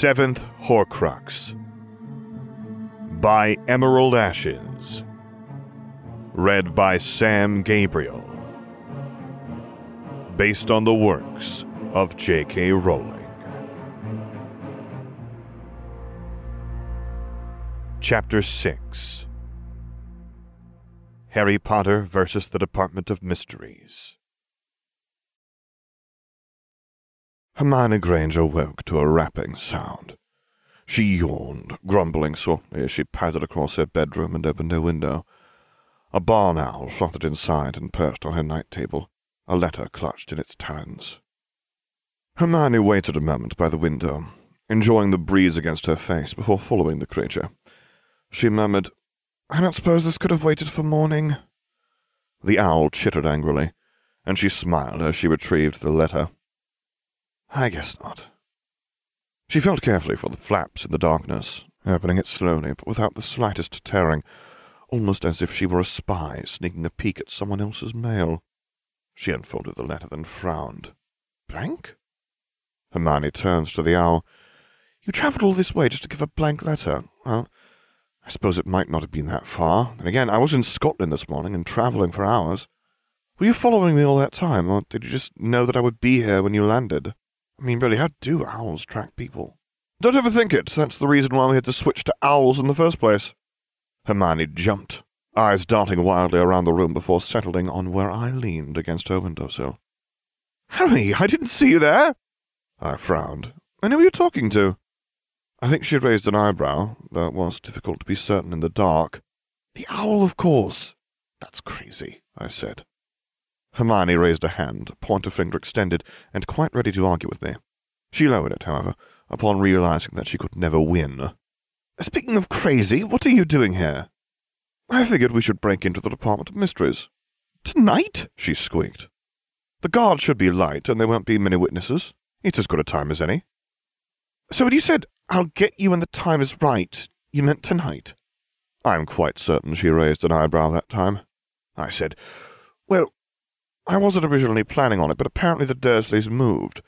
Seventh Horcrux by Emerald Ashes. Read by Sam Gabriel. Based on the works of J.K. Rowling. Chapter 6 Harry Potter versus the Department of Mysteries. Hermione Granger woke to a rapping sound. She yawned, grumbling softly as she padded across her bedroom and opened her window. A barn owl fluttered inside and perched on her night table, a letter clutched in its talons. Hermione waited a moment by the window, enjoying the breeze against her face before following the creature. She murmured, I don't suppose this could have waited for morning. The owl chittered angrily, and she smiled as she retrieved the letter. I guess not. She felt carefully for the flaps in the darkness, opening it slowly, but without the slightest tearing, almost as if she were a spy sneaking a peek at someone else's mail. She unfolded the letter, then frowned. Blank? Hermione turns to the owl. You travelled all this way just to give a blank letter. Well, I suppose it might not have been that far. And again, I was in Scotland this morning and travelling for hours. Were you following me all that time, or did you just know that I would be here when you landed? I mean, really, how do owls track people? Don't overthink it. That's the reason why we had to switch to owls in the first place. Hermione jumped, eyes darting wildly around the room before settling on where I leaned against her windowsill. Harry, I didn't see you there. I frowned. I know who you're talking to. I think she raised an eyebrow, though it was difficult to be certain in the dark. The owl, of course. That's crazy, I said. Hermione raised a hand, pointer finger extended, and quite ready to argue with me. She lowered it, however, upon realizing that she could never win. Speaking of crazy, what are you doing here? I figured we should break into the Department of Mysteries. Tonight? she squeaked. The guards should be light, and there won't be many witnesses. It's as good a time as any. So when you said, I'll get you when the time is right, you meant tonight? I'm quite certain she raised an eyebrow that time. I said, I wasn't originally planning on it, but apparently the Dursleys moved.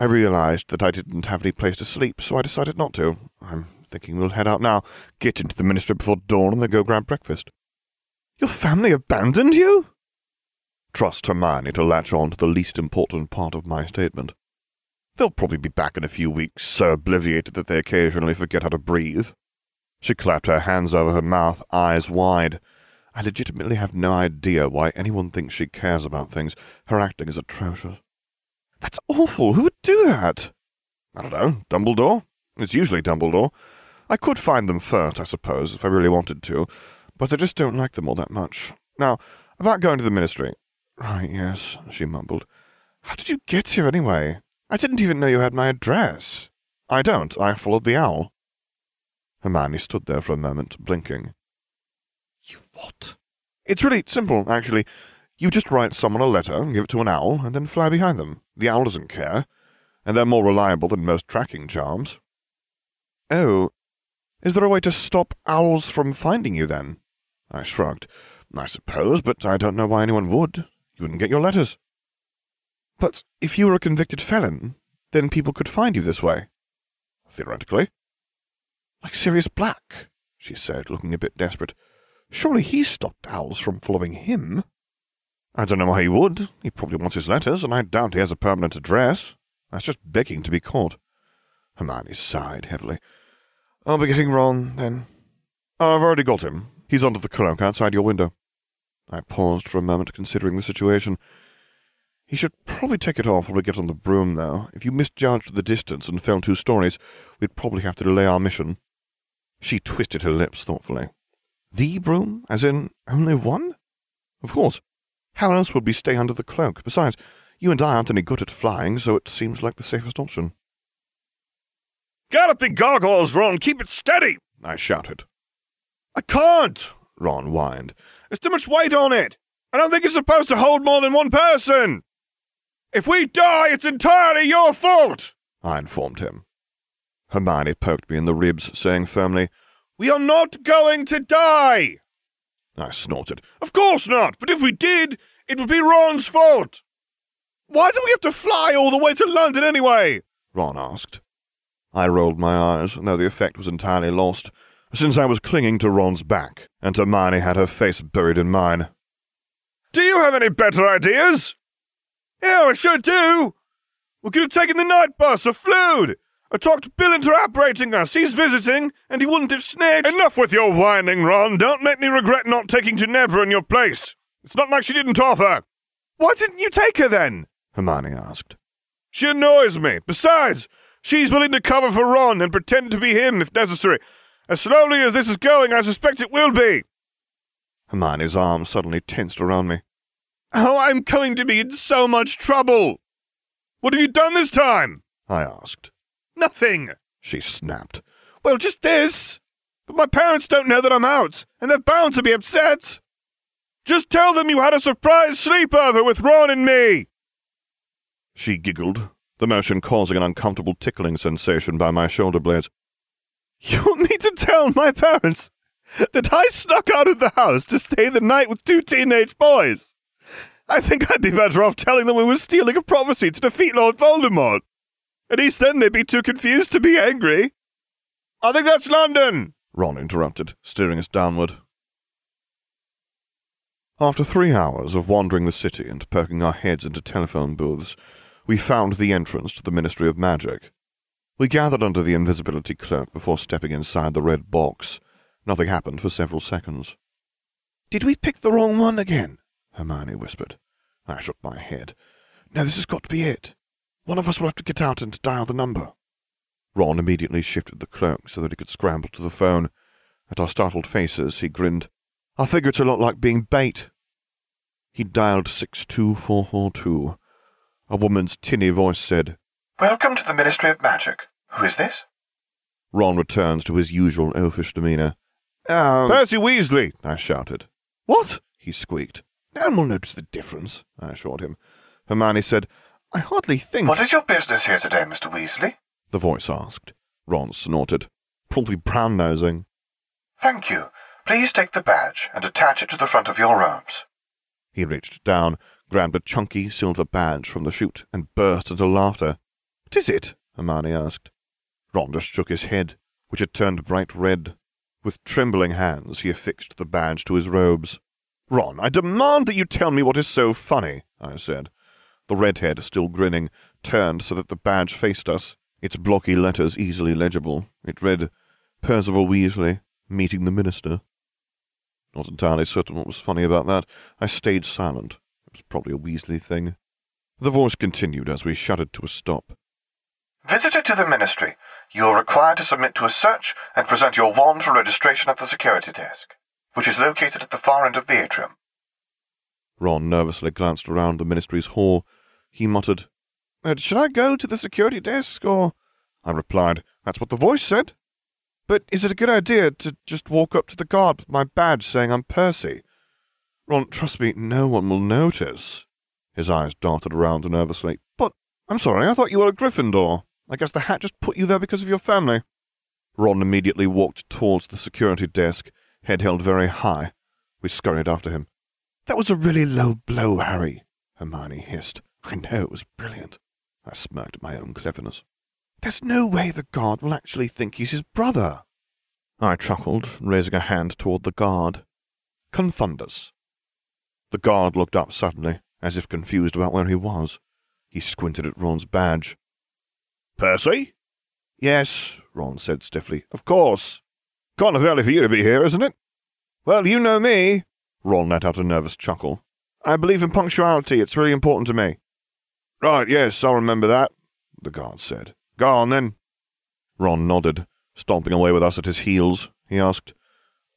I realized that I didn't have any place to sleep, so I decided not to. I'm thinking we'll head out now, get into the ministry before dawn, and then go grab breakfast. Your family abandoned you? Trust Hermione to latch on to the least important part of my statement. They'll probably be back in a few weeks, so obliviated that they occasionally forget how to breathe. She clapped her hands over her mouth, eyes wide. I legitimately have no idea why anyone thinks she cares about things. Her acting is atrocious. That's awful. Who would do that? I don't know. Dumbledore? It's usually Dumbledore. I could find them first, I suppose, if I really wanted to, but I just don't like them all that much. Now, about going to the ministry. Right, yes, she mumbled. How did you get here anyway? I didn't even know you had my address. I don't. I followed the owl. Hermione stood there for a moment, blinking. What? It's really simple, actually. You just write someone a letter, give it to an owl, and then fly behind them. The owl doesn't care, and they're more reliable than most tracking charms. Oh, is there a way to stop owls from finding you, then? I shrugged. I suppose, but I don't know why anyone would. You wouldn't get your letters. But if you were a convicted felon, then people could find you this way. Theoretically. Like Sirius Black, she said, looking a bit desperate. Surely he stopped owls from following him. I don't know why he would. He probably wants his letters, and I doubt he has a permanent address. That's just begging to be caught. Hermione sighed heavily. I'll be getting Ron, then. Oh, I've already got him. He's under the cloak outside your window. I paused for a moment, considering the situation. He should probably take it off when we get on the broom, though. If you misjudged the distance and fell two stories, we'd probably have to delay our mission. She twisted her lips thoughtfully. The broom? As in, only one? Of course. How else would we stay under the cloak? Besides, you and I aren't any good at flying, so it seems like the safest option. Galloping gargoyles, Ron! Keep it steady! I shouted. I can't! Ron whined. There's too much weight on it! I don't think it's supposed to hold more than one person! If we die, it's entirely your fault! I informed him. Hermione poked me in the ribs, saying firmly, We are not going to die! I snorted. Of course not, but if we did, it would be Ron's fault. Why do we have to fly all the way to London anyway? Ron asked. I rolled my eyes, though the effect was entirely lost, since I was clinging to Ron's back, and Hermione had her face buried in mine. Do you have any better ideas? Yeah, I sure do. We could have taken the Knight Bus or flooed. I talked Bill into apparating us. He's visiting, and he wouldn't have snitched. Enough with your whining, Ron. Don't make me regret not taking Ginevra in your place. It's not like she didn't offer. Why didn't you take her then? Hermione asked. She annoys me. Besides, she's willing to cover for Ron and pretend to be him if necessary. As slowly as this is going, I suspect it will be. Hermione's arms suddenly tensed around me. Oh, I'm going to be in so much trouble. What have you done this time? I asked. Nothing, she snapped. Well, just this. But my parents don't know that I'm out, and they're bound to be upset. Just tell them you had a surprise sleepover with Ron and me. She giggled, the motion causing an uncomfortable tickling sensation by my shoulder blades. You want me to tell my parents that I snuck out of the house to stay the night with two teenage boys? I think I'd be better off telling them we were stealing a prophecy to defeat Lord Voldemort. At least then they'd be too confused to be angry. I think that's London, Ron interrupted, steering us downward. After three hours of wandering the city and poking our heads into telephone booths, we found the entrance to the Ministry of Magic. We gathered under the invisibility cloak before stepping inside the red box. Nothing happened for several seconds. Did we pick the wrong one again? Hermione whispered. I shook my head. No, this has got to be it. One of us will have to get out and dial the number. Ron immediately shifted the cloak so that he could scramble to the phone. At our startled faces, he grinned. I figure it's a lot like being bait. He dialed 62442. A woman's tinny voice said, Welcome to the Ministry of Magic. Who is this? Ron returns to his usual oafish demeanour. Um, Percy Weasley, I shouted. What? he squeaked. No one will notice the difference, I assured him. Hermione said, I hardly think. What is your business here today, Mr. Weasley? The voice asked. Ron snorted, probably brown nosing. Thank you. Please take the badge and attach it to the front of your robes. He reached down, grabbed a chunky silver badge from the chute, and burst into laughter. What is it? Hermione asked. Ron just shook his head, which had turned bright red. With trembling hands, he affixed the badge to his robes. Ron, I demand that you tell me what is so funny, I said. The redhead, still grinning, turned so that the badge faced us, its blocky letters easily legible. It read, Percival Weasley, meeting the minister. Not entirely certain what was funny about that, I stayed silent. It was probably a Weasley thing. The voice continued as we shuddered to a stop. Visitor to the ministry, you are required to submit to a search and present your wand for registration at the security desk, which is located at the far end of the atrium. Ron nervously glanced around the ministry's hall he muttered, uh, Should I go to the security desk, or. I replied, That's what the voice said. But is it a good idea to just walk up to the guard with my badge saying I'm Percy? Ron, trust me, no one will notice. His eyes darted around nervously. But, I'm sorry, I thought you were a Gryffindor. I guess the hat just put you there because of your family. Ron immediately walked towards the security desk, head held very high. We scurried after him. That was a really low blow, Harry, Hermione hissed. I know it was brilliant. I smirked at my own cleverness. There's no way the guard will actually think he's his brother. I chuckled, raising a hand toward the guard. Confundus. The guard looked up suddenly, as if confused about where he was. He squinted at Ron's badge. Percy? Yes, Ron said stiffly. Of course. Kind of early for you to be here, isn't it? Well, you know me. Ron let out a nervous chuckle. I believe in punctuality. It's really important to me. Right, yes, I'll remember that, the guard said. Go on, then. Ron nodded, stomping away with us at his heels. He asked,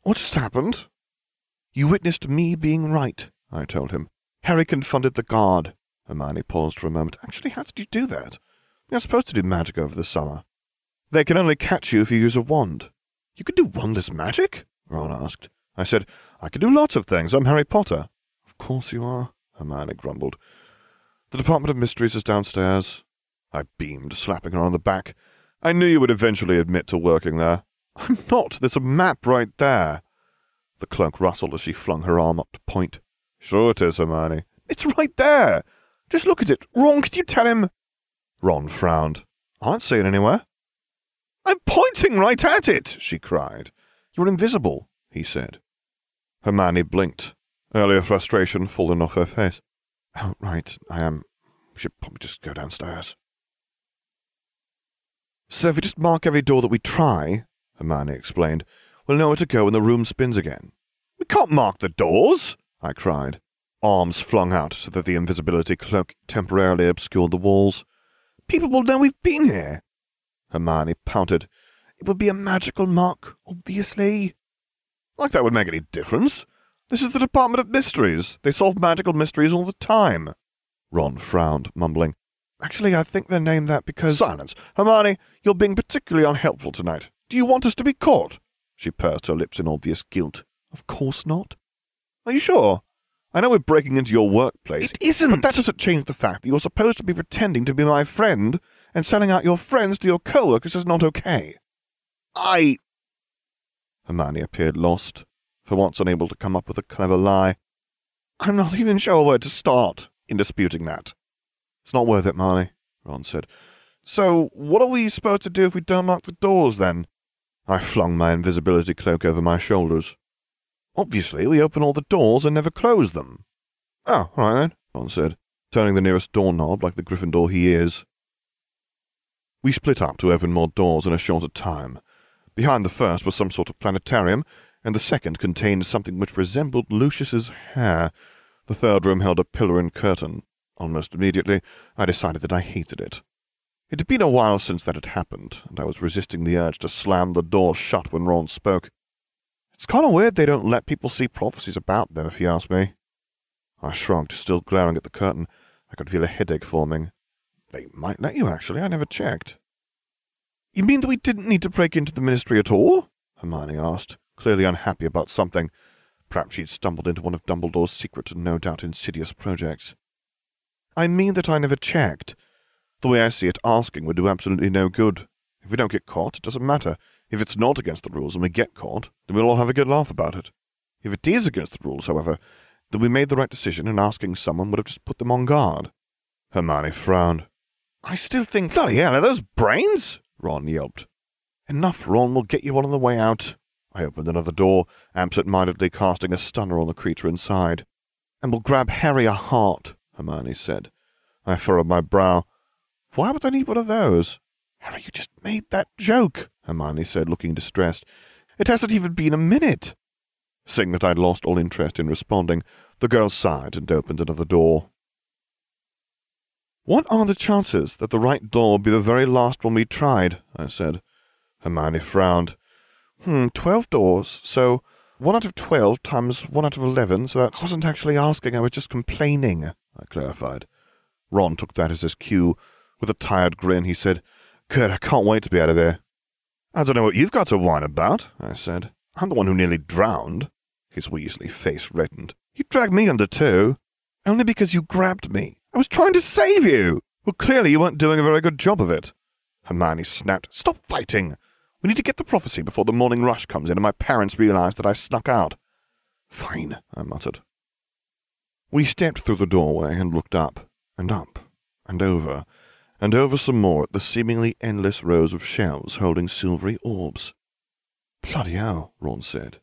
What just happened? You witnessed me being right, I told him. Harry confunded the guard. Hermione paused for a moment. Actually, how did you do that? You're supposed to do magic over the summer. They can only catch you if you use a wand. You can do wandless magic? Ron asked. I said, I can do lots of things. I'm Harry Potter. Of course you are, Hermione grumbled. The Department of Mysteries is downstairs. I beamed, slapping her on the back. I knew you would eventually admit to working there. I'm not. There's a map right there. The cloak rustled as she flung her arm up to point. Sure it is, Hermione. It's right there. Just look at it. Ron, could you tell him? Ron frowned. I it anywhere. I'm pointing right at it, she cried. You're invisible, he said. Hermione blinked, earlier frustration falling off her face. Oh, right, I am. We should probably just go downstairs. So if we just mark every door that we try, Hermione explained, we'll know where to go when the room spins again. We can't mark the doors, I cried, arms flung out so that the invisibility cloak temporarily obscured the walls. People will know we've been here. Hermione pouted. It would be a magical mark, obviously. Like that would make any difference. This is the Department of Mysteries. They solve magical mysteries all the time. Ron frowned, mumbling. Actually, I think they're named that because... Silence. Hermione, you're being particularly unhelpful tonight. Do you want us to be caught? She pursed her lips in obvious guilt. Of course not. Are you sure? I know we're breaking into your workplace. It isn't. But that doesn't change the fact that you're supposed to be pretending to be my friend, and selling out your friends to your co-workers is not okay. I... Hermione appeared lost, for once unable to come up with a clever lie. I'm not even sure where to start in disputing that. It's not worth it, Marnie, Ron said. So, what are we supposed to do if we don't lock the doors, then? I flung my invisibility cloak over my shoulders. Obviously, we open all the doors and never close them. Oh, right then, Ron said, turning the nearest doorknob like the Gryffindor he is. We split up to open more doors in a shorter time. Behind the first was some sort of planetarium, and the second contained something which resembled Lucius's hair. The third room held a pillar and curtain. Almost immediately, I decided that I hated it. It had been a while since that had happened, and I was resisting the urge to slam the door shut when Ron spoke. It's kind of weird they don't let people see prophecies about them, if you ask me. I shrugged, still glaring at the curtain. I could feel a headache forming. They might let you, actually. I never checked. You mean that we didn't need to break into the ministry at all? Hermione asked, clearly unhappy about something. Perhaps she'd stumbled into one of Dumbledore's secret and no doubt insidious projects. I mean that I never checked. The way I see it, asking would do absolutely no good. If we don't get caught, it doesn't matter. If it's not against the rules and we get caught, then we'll all have a good laugh about it. If it is against the rules, however, then we made the right decision and asking someone would have just put them on guard. Hermione frowned. I still think... Bloody hell, are those brains? Ron yelped. Enough, Ron. We'll get you on the way out. I opened another door, absent-mindedly casting a stunner on the creature inside. And we'll grab Harry a heart, Hermione said. I furrowed my brow. Why would I need one of those? Harry, you just made that joke, Hermione said, looking distressed. It hasn't even been a minute. Seeing that I'd lost all interest in responding, the girl sighed and opened another door. What are the chances that the right door will be the very last one we tried? I said. Hermione frowned. Hmm, twelve doors, so one out of twelve times one out of eleven, so that wasn't actually asking, I was just complaining, I clarified. Ron took that as his cue. With a tired grin, he said, Good, I can't wait to be out of here. I don't know what you've got to whine about, I said. I'm the one who nearly drowned. His Weasley face reddened. You dragged me under too. Only because you grabbed me. I was trying to save you! Well, clearly you weren't doing a very good job of it. Hermione snapped. Stop fighting! We need to get the prophecy before the morning rush comes in and my parents realize that I snuck out. Fine, I muttered. We stepped through the doorway and looked up, and up, and over, and over some more at the seemingly endless rows of shelves holding silvery orbs. Bloody hell, Ron said.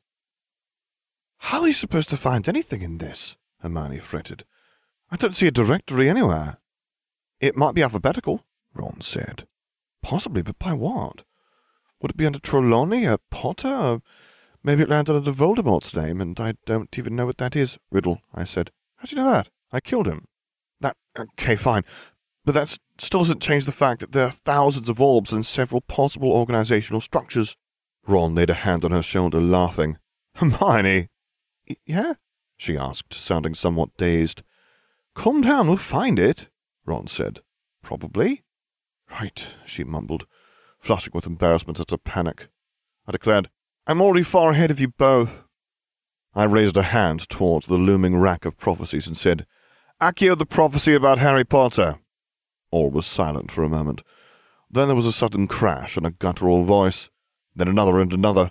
How are you supposed to find anything in this? Hermione fretted. I don't see a directory anywhere. It might be alphabetical, Ron said. Possibly, but by what? Would it be under Trelawney, or Potter, or maybe it landed under Voldemort's name, and I don't even know what that is, Riddle, I said. How do you know that? I killed him. That, okay, fine. But that still doesn't change the fact that there are thousands of orbs and several possible organizational structures. Ron laid a hand on her shoulder, laughing. Hermione! yeah? she asked, sounding somewhat dazed. Calm down, we'll find it, Ron said. Probably. Right, she mumbled, flushing with embarrassment at her panic. I declared, I'm already far ahead of you both. I raised a hand towards the looming rack of prophecies and said, Accio the prophecy about Harry Potter. All was silent for a moment. Then there was a sudden crash and a guttural voice, then another and another,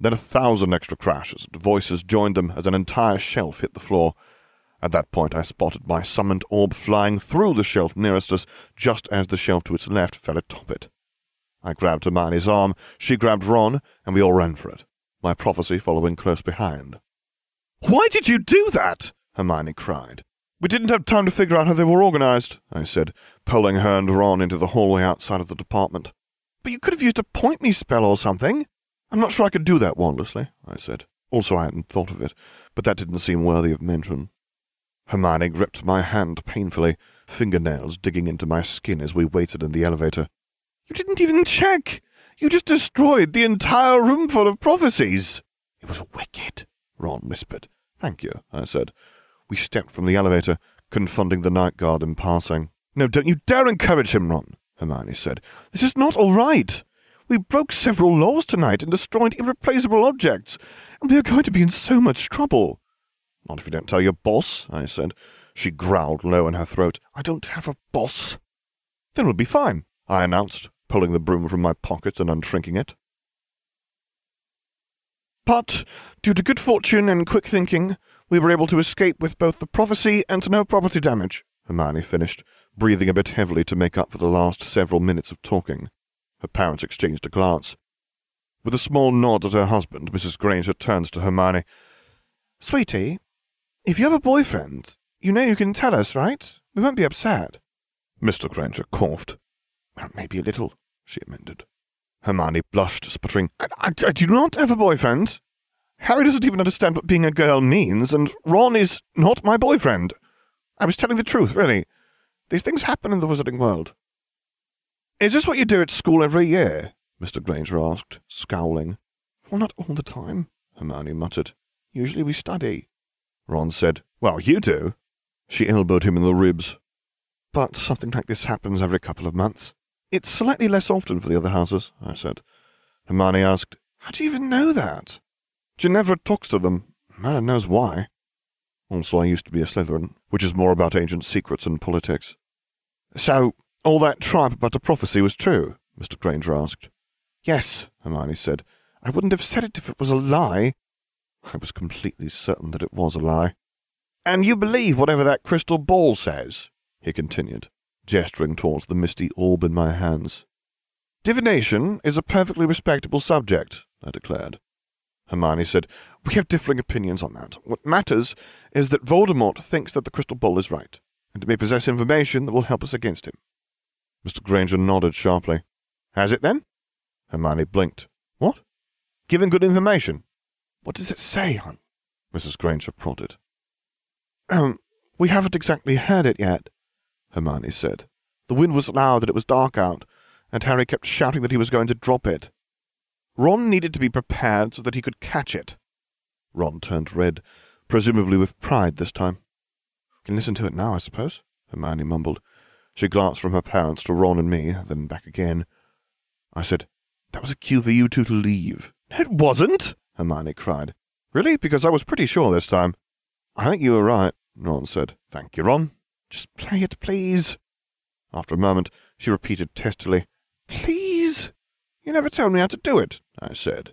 then a thousand extra crashes and voices joined them as an entire shelf hit the floor. At that point, I spotted my summoned orb flying through the shelf nearest us, just as the shelf to its left fell atop it. I grabbed Hermione's arm, she grabbed Ron, and we all ran for it, my prophecy following close behind. Why did you do that? Hermione cried. We didn't have time to figure out how they were organized, I said, pulling her and Ron into the hallway outside of the department. But you could have used a point me spell or something. I'm not sure I could do that wandlessly, I said. Also, I hadn't thought of it, but that didn't seem worthy of mention. Hermione gripped my hand painfully, fingernails digging into my skin as we waited in the elevator. You didn't even check! You just destroyed the entire roomful of prophecies! It was wicked, Ron whispered. Thank you, I said. We stepped from the elevator, confunding the night guard in passing. No, don't you dare encourage him, Ron, Hermione said. This is not all right. We broke several laws tonight and destroyed irreplaceable objects, and we are going to be in so much trouble. Not if you don't tell your boss, I said. She growled low in her throat. I don't have a boss. Then we'll be fine, I announced, pulling the broom from my pocket and unshrinking it. But, due to good fortune and quick thinking, we were able to escape with both the prophecy and no property damage, Hermione finished, breathing a bit heavily to make up for the last several minutes of talking. Her parents exchanged a glance. With a small nod at her husband, Mrs. Granger turns to Hermione. Sweetie, if you have a boyfriend, you know you can tell us, right? We won't be upset. Mr. Granger coughed. Well, maybe a little, she amended. Hermione blushed, sputtering, I, I, I do not have a boyfriend. Harry doesn't even understand what being a girl means, and Ron is not my boyfriend. I was telling the truth, really. These things happen in the wizarding world. Is this what you do at school every year? Mr. Granger asked, scowling. Well, not all the time, Hermione muttered. Usually we study. Ron said, Well, you do. She elbowed him in the ribs. But something like this happens every couple of months. It's slightly less often for the other houses, I said. Hermione asked, How do you even know that? Ginevra talks to them. Madam knows why. Also, I used to be a Slytherin, which is more about ancient secrets and politics. So, all that tripe about the prophecy was true? Mr. Granger asked. Yes, Hermione said. I wouldn't have said it if it was a lie. I was completely certain that it was a lie. And you believe whatever that crystal ball says? he continued, gesturing towards the misty orb in my hands. Divination is a perfectly respectable subject, I declared. Hermione said, We have differing opinions on that. What matters is that Voldemort thinks that the crystal ball is right, and it may possess information that will help us against him. Mr. Granger nodded sharply. Has it, then? Hermione blinked. What? Given good information? What does it say, hon? Mrs. Granger prodded. Um, we haven't exactly heard it yet, Hermione said. The wind was loud and it was dark out, and Harry kept shouting that he was going to drop it. Ron needed to be prepared so that he could catch it. Ron turned red, presumably with pride this time. Can listen to it now, I suppose, Hermione mumbled. She glanced from her parents to Ron and me, then back again. I said, That was a cue for you two to leave. It wasn't, Hermione cried. Really? Because I was pretty sure this time. I think you were right, Ron said. Thank you, Ron. Just play it, please. After a moment, she repeated testily, Please? You never told me how to do it, I said.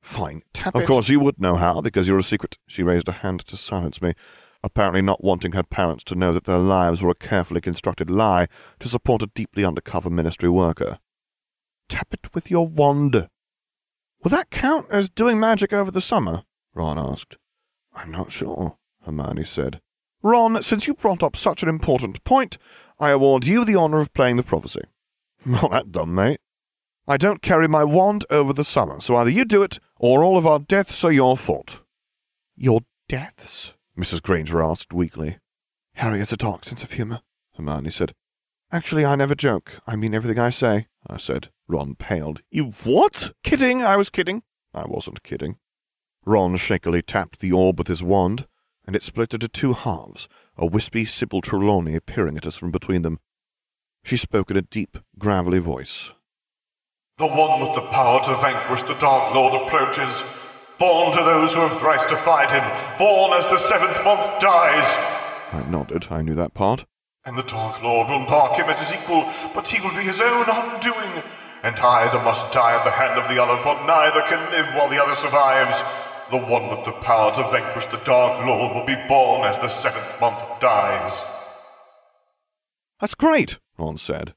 Fine, tap of it. Of course you would know how, because you're a secret. She raised a hand to silence me, apparently not wanting her parents to know that their lives were a carefully constructed lie to support a deeply undercover ministry worker. Tap it with your wand. Will that count as doing magic over the summer? Ron asked. I'm not sure, Hermione said. Ron, since you brought up such an important point, I award you the honour of playing the prophecy. Not that done, mate. I don't carry my wand over the summer, so either you do it, or all of our deaths are your fault. Your deaths? Mrs. Granger asked weakly. Harry has a dark sense of humour, Hermione said. Actually, I never joke. I mean everything I say, I said. Ron paled. You what? Kidding, I was kidding. I wasn't kidding. Ron shakily tapped the orb with his wand, and it split into two halves, a wispy Sybil Trelawney peering at us from between them. She spoke in a deep, gravelly voice. The one with the power to vanquish the Dark Lord approaches. Born to those who have thrice defied him, born as the seventh month dies. I nodded. I knew that part. And the Dark Lord will mark him as his equal, but he will be his own undoing. And either must die at the hand of the other, for neither can live while the other survives. The one with the power to vanquish the Dark Lord will be born as the seventh month dies. That's great, Ron said.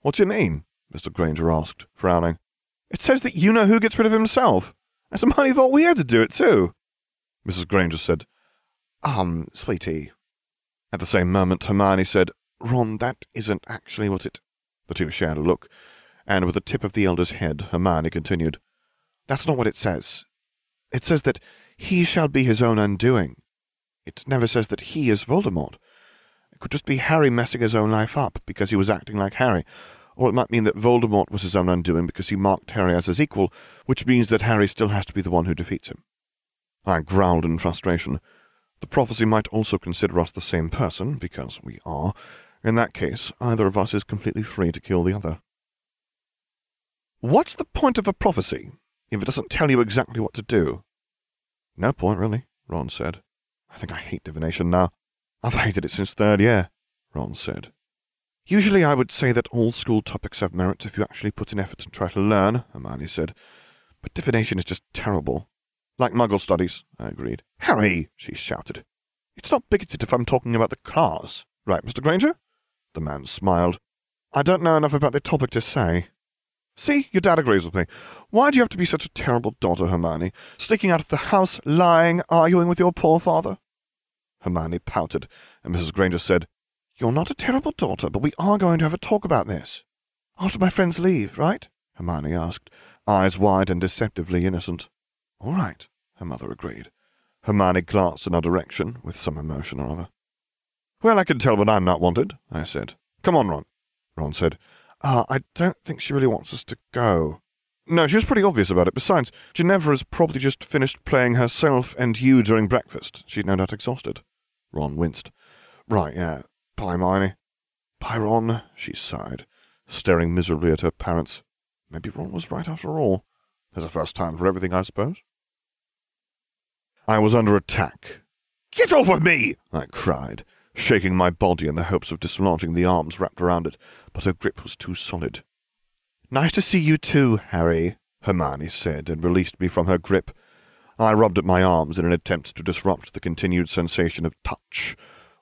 What's your name? Mr. Granger asked, frowning. It says that you know who gets rid of himself. And Hermione thought we had to do it too. Mrs. Granger said, Um, sweetie. At the same moment, Hermione said, Ron, that isn't actually what it. The two shared a look, and with the tip of the elder's head, Hermione continued, That's not what it says. It says that he shall be his own undoing. It never says that he is Voldemort. It could just be Harry messing his own life up because he was acting like Harry, or it might mean that Voldemort was his own undoing because he marked Harry as his equal, which means that Harry still has to be the one who defeats him. I growled in frustration. The prophecy might also consider us the same person, because we are. In that case, either of us is completely free to kill the other. What's the point of a prophecy if it doesn't tell you exactly what to do? No point, really, Ron said. I think I hate divination now. I've hated it since third year, Ron said. Usually I would say that all school topics have merit if you actually put in effort and try to learn, Hermione said. But divination is just terrible. Like Muggle studies, I agreed. Harry, she shouted. It's not bigoted if I'm talking about the class. Right, Mr. Granger? The man smiled. I don't know enough about the topic to say. See, your dad agrees with me. Why do you have to be such a terrible daughter, Hermione? Sneaking out of the house, lying, arguing with your poor father? Hermione pouted, and Mrs. Granger said, You're not a terrible daughter, but we are going to have a talk about this. After my friends leave, right? Hermione asked, eyes wide and deceptively innocent. All right, her mother agreed. Hermione glanced in our direction with some emotion or other. Well, I can tell when I'm not wanted, I said. Come on, Ron. Ron said, uh, I don't think she really wants us to go. No, she was pretty obvious about it. Besides, Ginevra's probably just finished playing herself and you during breakfast. She'd no doubt exhausted. Ron winced. Right, yeah. Bye, Hermione. Bye, Ron, she sighed, staring miserably at her parents. Maybe Ron was right after all. There's a first time for everything, I suppose. I was under attack. Get off of me! I cried, shaking my body in the hopes of dislodging the arms wrapped around it, but her grip was too solid. Nice to see you too, Harry, Hermione said, and released me from her grip. I rubbed at my arms in an attempt to disrupt the continued sensation of touch.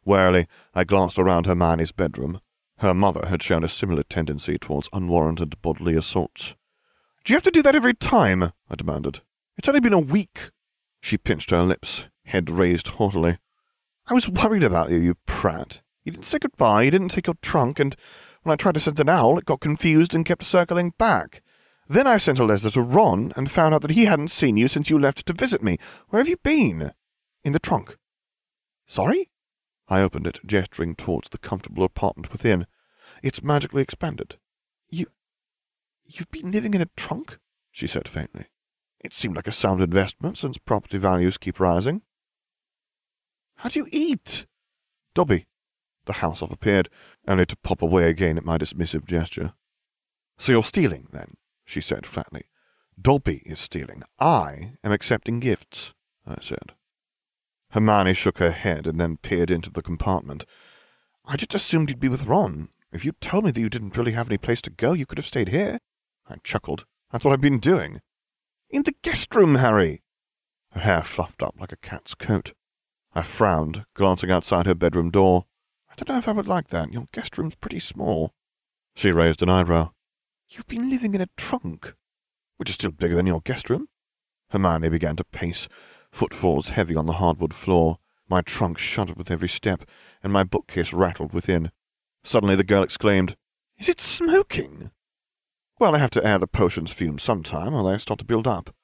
Warily, I glanced around Hermione's bedroom. Her mother had shown a similar tendency towards unwarranted bodily assaults. Do you have to do that every time? I demanded. It's only been a week. She pinched her lips, head raised haughtily. I was worried about you, you prat. You didn't say goodbye, you didn't take your trunk, and when I tried to send an owl, it got confused and kept circling back. Then I sent a letter to Ron and found out that he hadn't seen you since you left to visit me. Where have you been? In the trunk. Sorry? I opened it, gesturing towards the comfortable apartment within. It's magically expanded. You... You've been living in a trunk? she said faintly. It seemed like a sound investment since property values keep rising. How do you eat? Dobby, the house elf appeared, only to pop away again at my dismissive gesture. So you're stealing, then? she said flatly. Dobby is stealing. I am accepting gifts, I said. Hermione shook her head and then peered into the compartment. I just assumed you'd be with Ron. If you'd told me that you didn't really have any place to go, you could have stayed here. I chuckled. That's what I've been doing. In the guest room, Harry! Her hair fluffed up like a cat's coat. I frowned, glancing outside her bedroom door. I don't know if I would like that. Your guest room's pretty small. She raised an eyebrow. You've been living in a trunk, which is still bigger than your guest room. Hermione began to pace, footfalls heavy on the hardwood floor. My trunk shuddered with every step, and my bookcase rattled within. Suddenly the girl exclaimed, Is it smoking? Well, I have to air the potion's fumes sometime, or they start to build up.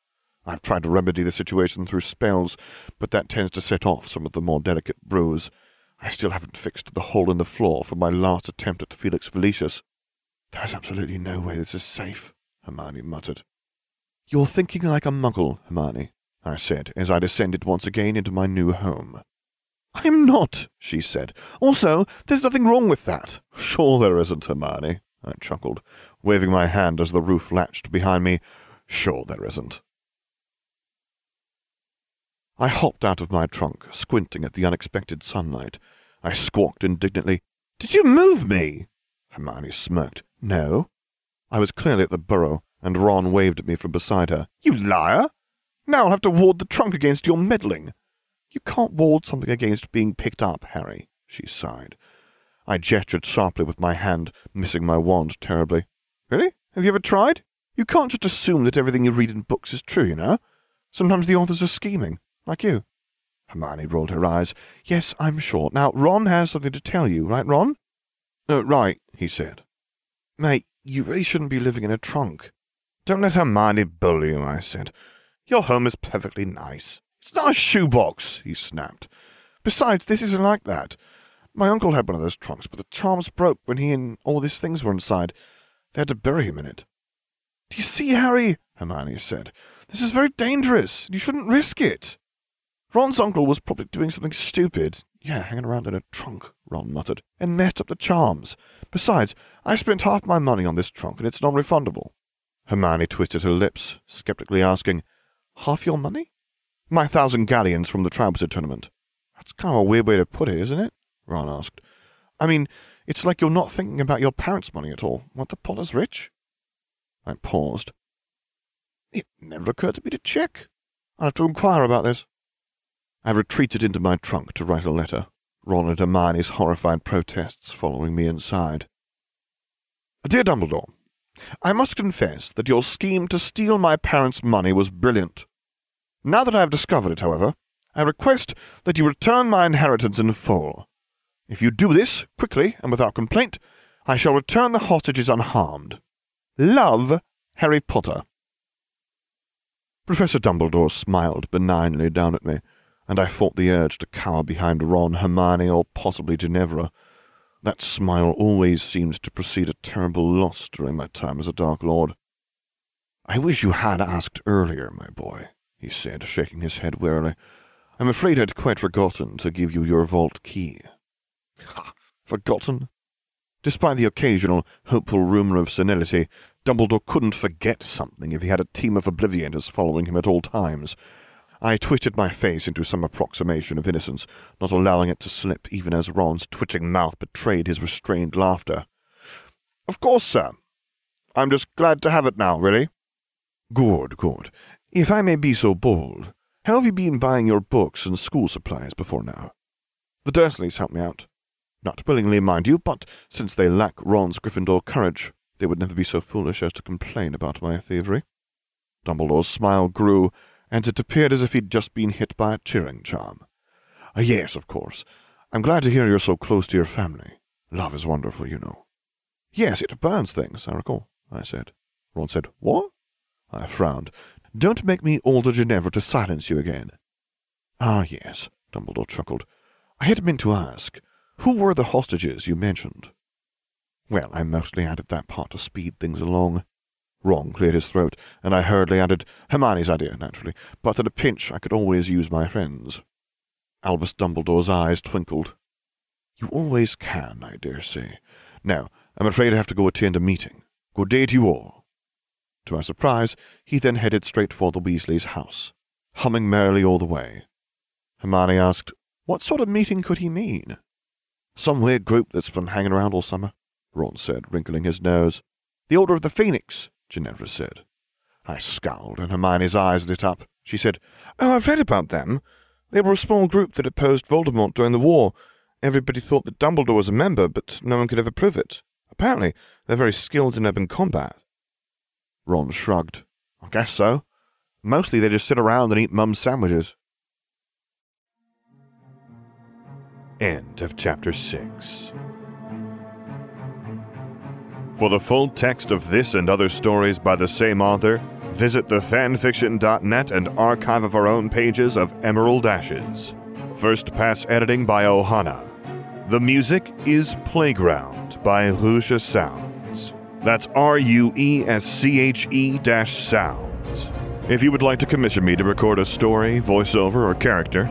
I've tried to remedy the situation through spells, but that tends to set off some of the more delicate brews. I still haven't fixed the hole in the floor from my last attempt at Felix Felicis. There's absolutely no way this is safe, Hermione muttered. You're thinking like a muggle, Hermione, I said, as I descended once again into my new home. I'm not, she said. Also, there's nothing wrong with that. Sure there isn't, Hermione, I chuckled, waving my hand as the roof latched behind me. Sure there isn't. I hopped out of my trunk, squinting at the unexpected sunlight. I squawked indignantly, Did you move me? Hermione smirked. No. I was clearly at the burrow, and Ron waved at me from beside her. You liar! Now I'll have to ward the trunk against your meddling. You can't ward something against being picked up, Harry, she sighed. I gestured sharply with my hand, missing my wand terribly. Really? Have you ever tried? You can't just assume that everything you read in books is true, you know? Sometimes the authors are scheming, like you. Hermione rolled her eyes. Yes, I'm sure. Now, Ron has something to tell you, right, Ron? Uh, right, he said. Mate, you really shouldn't be living in a trunk. Don't let Hermione bully you, I said. Your home is perfectly nice. It's not a shoebox, he snapped. Besides, this isn't like that. My uncle had one of those trunks, but the charms broke when he and all these things were inside. They had to bury him in it. Do you see, Harry? Hermione said. This is very dangerous. You shouldn't risk it. Ron's uncle was probably doing something stupid. Yeah, hanging around in a trunk, Ron muttered, and messed up the charms. Besides, I spent half my money on this trunk, and it's non-refundable. Hermione twisted her lips, skeptically asking, Half your money? My thousand galleons from the Trouser tournament. That's kind of a weird way to put it, isn't it? Ron asked. I mean, it's like you're not thinking about your parents' money at all. Weren't the Potters rich? I paused. It never occurred to me to check. I'll have to inquire about this. I retreated into my trunk to write a letter, Ron and Hermione's horrified protests following me inside. Dear Dumbledore, I must confess that your scheme to steal my parents' money was brilliant. Now that I have discovered it, however, I request that you return my inheritance in full. If you do this, quickly and without complaint, I shall return the hostages unharmed. Love, Harry Potter. Professor Dumbledore smiled benignly down at me, and I fought the urge to cower behind Ron, Hermione, or possibly Ginevra. That smile always seemed to precede a terrible loss during my time as a Dark Lord. I wish you had asked earlier, my boy, he said, shaking his head wearily. I'm afraid I'd quite forgotten to give you your vault key. Ha! Forgotten? Despite the occasional hopeful rumour of senility, Dumbledore couldn't forget something if he had a team of obliviators following him at all times. I twisted my face into some approximation of innocence, not allowing it to slip even as Ron's twitching mouth betrayed his restrained laughter. Of course, sir. I'm just glad to have it now, really. Good, good. If I may be so bold, how have you been buying your books and school supplies before now? The Dursleys helped me out. Not willingly, mind you, but since they lack Ron's Gryffindor courage, they would never be so foolish as to complain about my thievery. Dumbledore's smile grew, and it appeared as if he'd just been hit by a cheering charm. Uh, yes, of course. I'm glad to hear you're so close to your family. Love is wonderful, you know. Yes, it burns things, I recall, I said. Ron said, What? I frowned. Don't make me order Ginevra to silence you again. Ah, yes, Dumbledore chuckled. I had meant to ask, who were the hostages you mentioned? Well, I mostly added that part to speed things along. Ron cleared his throat, and I hurriedly added, Hermione's idea, naturally, but at a pinch I could always use my friends. Albus Dumbledore's eyes twinkled. You always can, I dare say. Now, I'm afraid I have to go attend a meeting. Good day to you all. To my surprise, he then headed straight for the Weasleys' house, humming merrily all the way. Hermione asked, What sort of meeting could he mean? Some weird group that's been hanging around all summer, Ron said, wrinkling his nose. The Order of the Phoenix, Ginevra said. I scowled, and Hermione's eyes lit up. She said, Oh, I've read about them. They were a small group that opposed Voldemort during the war. Everybody thought that Dumbledore was a member, but no one could ever prove it. Apparently, they're very skilled in urban combat. Ron shrugged. I guess so. Mostly they just sit around and eat mum's sandwiches. End of chapter 6. For the full text of this and other stories by the same author, visit thefanfiction.net and archive of our own pages of Emerald Ashes. First pass editing by Ohana. The music is Playground by Ruesche Sounds. That's R U E S C H E Sounds. If you would like to commission me to record a story, voiceover, or character,